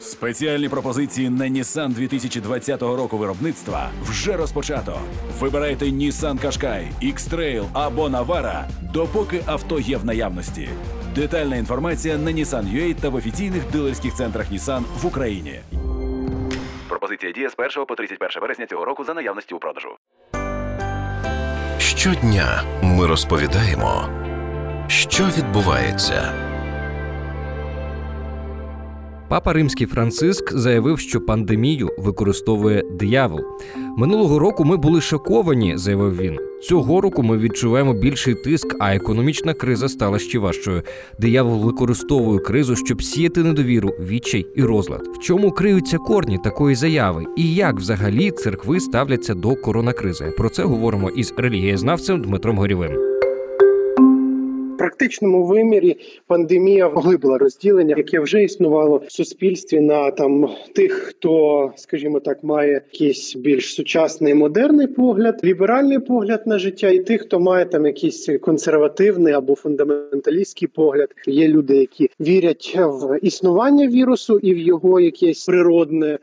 Спеціальні пропозиції на Nissan 2020 року виробництва вже розпочато. Вибирайте Nissan Qashqai, X-Trail або Navara, допоки авто є в наявності. Детальна інформація на Nissan.ua та в офіційних дилерських центрах Nissan в Україні. Пропозиція діє з 1 по 31 вересня цього року за наявності у продажу. Щодня ми розповідаємо, що відбувається. Папа Римський Франциск заявив, що пандемію використовує диявол. Минулого року ми були шоковані, заявив він. Цього року ми відчуваємо більший тиск, а економічна криза стала ще важчою. Диявол використовує кризу, щоб сіяти недовіру, відчай і розлад. В чому криються корні такої заяви, і як взагалі церкви ставляться до коронакризи? Про це говоримо із релігієзнавцем Дмитром Горівим. Практичному вимірі пандемія поглибила розділення, яке вже існувало в суспільстві на там тих, хто, скажімо так, має якийсь більш сучасний модерний погляд, ліберальний погляд на життя, і тих, хто має там якийсь консервативний або фундаменталістський погляд. Є люди, які вірять в існування вірусу і в його якесь природне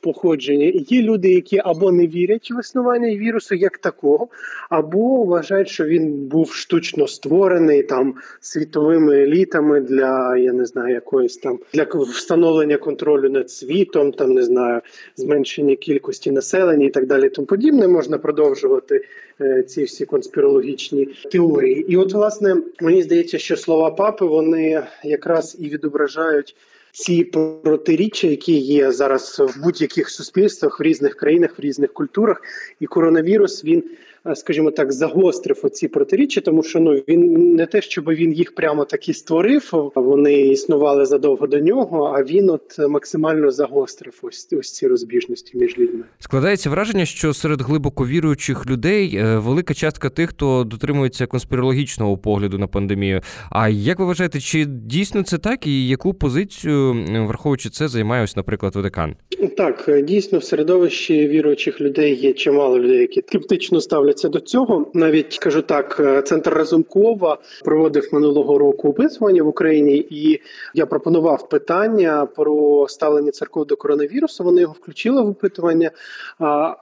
походження. Є люди, які або не вірять в існування вірусу як такого, або вважають, що він був штучно створений там світовими елітами для я не знаю якоїсь там для встановлення контролю над світом, там не знаю, зменшення кількості населення і так далі. Тому подібне можна продовжувати е, ці всі конспірологічні теорії. І от, власне, мені здається, що слова папи вони якраз і відображають. Ці протиріччя, які є зараз в будь-яких суспільствах в різних країнах, в різних культурах, і коронавірус він, скажімо так, загострив оці протиріччя, тому що ну він не те, щоб він їх прямо таки створив, вони існували задовго до нього. А він от максимально загострив ось ось ці розбіжності між людьми. Складається враження, що серед глибоко віруючих людей е, велика частка тих, хто дотримується конспірологічного погляду на пандемію. А як ви вважаєте, чи дійсно це так, і яку позицію, враховуючи це, займає ось, наприклад, Ватикан? Так, е, дійсно, в середовищі віруючих людей є чимало людей, які скептично ставляться до цього. Навіть скажу так, е, центр Разумкова проводив минулого року опитування в Україні, і я пропонував питання про ставлення церков до коронавірусу. Вони його включили в опитування,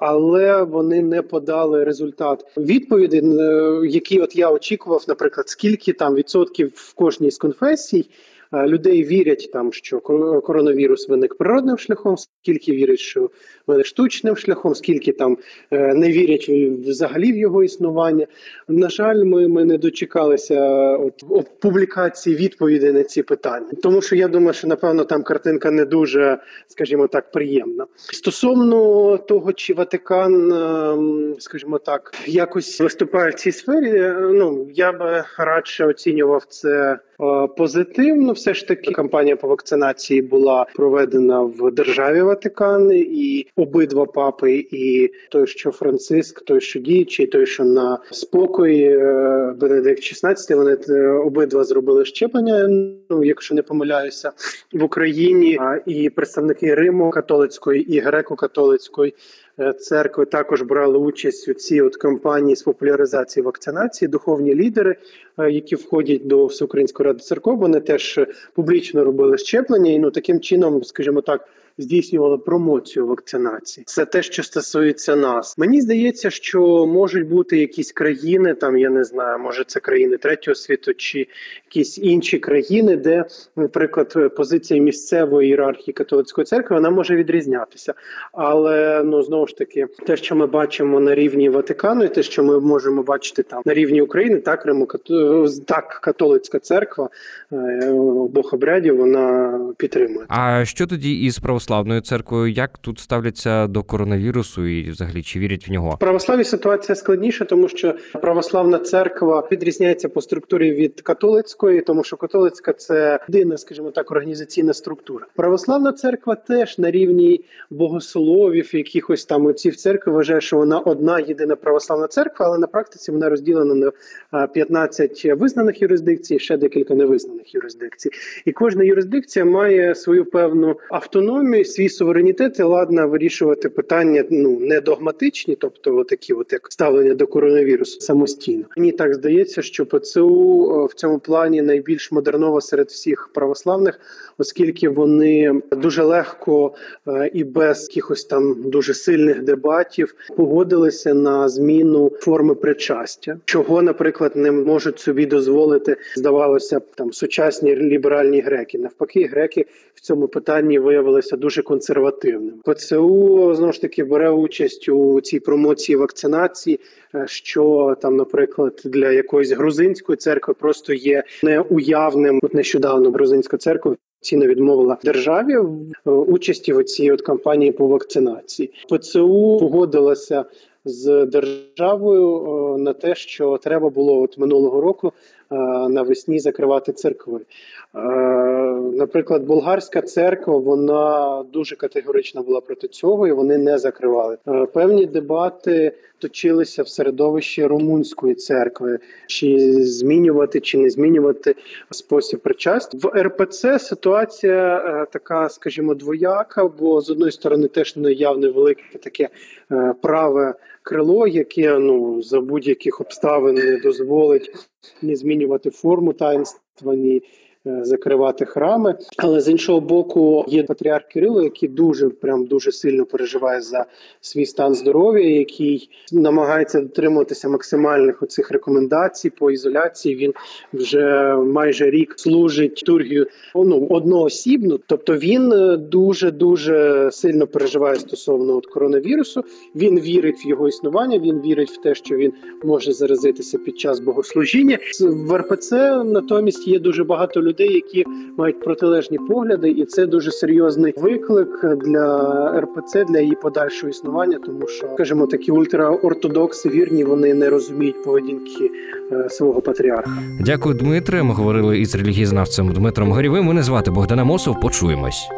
але вони не подали результат відповіді, е, які от я очікував, наприклад, скільки там відсотків в кожній з конфесій. Е, Людей вірять там, що кор- коронавірус виник природним шляхом, скільки вірять, що виник штучним шляхом, скільки там е, не вірять взагалі в його існування. На жаль, ми, ми не дочекалися от, от публікації відповідей на ці питання, тому що я думаю, що напевно там картинка не дуже, скажімо так, приємна. Стосовно того, чи Ватикан, ем, скажімо так, якось виступає в цій сфері, е, ну я би радше оцінював це позитивно. Все ж таки, кампанія по вакцинації була проведена в державі Ватикан, і обидва папи, і той, що Франциск, той, що діючий, той, що на спокої е, Бенедикт XVI, вони е, обидва зробили щеплення. Ну, якщо не помиляюся, в Україні і представники Риму католицької і греко-католицької е, церкви також брали участь у цій от кампанії з популяризації вакцинації. Духовні лідери, е, які входять до Всеукраїнської ради церков, вони теж е, публічно робили щеплення, і ну таким чином, скажімо так. Здійснювали промоцію вакцинації. Це те, що стосується нас. Мені здається, що можуть бути якісь країни, там я не знаю, може це країни третього світу чи якісь інші країни, де, наприклад, позиція місцевої ієрархії католицької церкви вона може відрізнятися. Але ну знову ж таки, те, що ми бачимо на рівні Ватикану, і те, що ми можемо бачити там на рівні України, так Римо так католицька церква е, обох обрядів вона підтримує. А що тоді із православною церквою? Як тут ставляться до коронавірусу і взагалі чи вірять в нього? В православі ситуація складніша, тому що православна церква відрізняється по структурі від католицької, тому що католицька це єдина, скажімо так, організаційна структура. Православна церква теж на рівні богословів, якихось там отців церкви вважає, що вона одна єдина православна церква, але на практиці вона розділена на а, 15 визнаних юрисдикцій, ще декілька невизнаних юрисдикцій. І кожна юрисдикція має свою певну автономію. Підтримує свій суверенітет і ладна вирішувати питання ну не догматичні, тобто такі, от як ставлення до коронавірусу самостійно. Мені так здається, що ПЦУ е, в цьому плані найбільш модернова серед всіх православних, оскільки вони дуже легко е, і без якихось там дуже сильних дебатів погодилися на зміну форми причастя, чого, наприклад, не можуть собі дозволити, здавалося б, там сучасні ліберальні греки. Навпаки, греки в цьому питанні виявилися дуже консервативними. ПЦУ знову ж таки бере участь у цій промоції вакцинації, е, що там, наприклад, для якоїсь грузинської церкви просто є неуявним. От нещодавно грузинська церква. Офіційно відмовила державі в е, участі в цій от кампанії по вакцинації. ПЦУ погодилася з державою е, на те, що треба було от минулого року навесні закривати церкви. Е, Наприклад, болгарська церква вона дуже категорично була проти цього, і вони не закривали. Е, Певні дебати точилися в середовищі румунської церкви, чи змінювати чи не змінювати спосіб причастя. В РПЦ ситуація е, така, скажімо, двояка, бо з одної сторони теж неявне велике таке е, праве крило, яке ну за будь-яких обставин не дозволить ні змінювати форму таїнства, ні закривати храми. Але з іншого боку, є патріарх Кирило, який дуже прям дуже сильно переживає за свій стан здоров'я, який намагається дотримуватися максимальних оцих рекомендацій по ізоляції. Він вже майже рік служить тургію ну, одноосібно. Тобто він дуже дуже сильно переживає стосовно от коронавірусу. Він вірить в його існування. Він вірить в те, що він може заразитися під час богослужіння. В РПЦ натомість є дуже багато людей, які мають протилежні погляди, і це дуже серйозний виклик для РПЦ для її подальшого існування, тому що скажімо, такі ультраортодокси вірні вони не розуміють поведінки е, свого патріарха. Дякую, Дмитре. Ми говорили із релігієзнавцем Дмитром Горівим. Мене звати Богдана Мосов. Почуємось.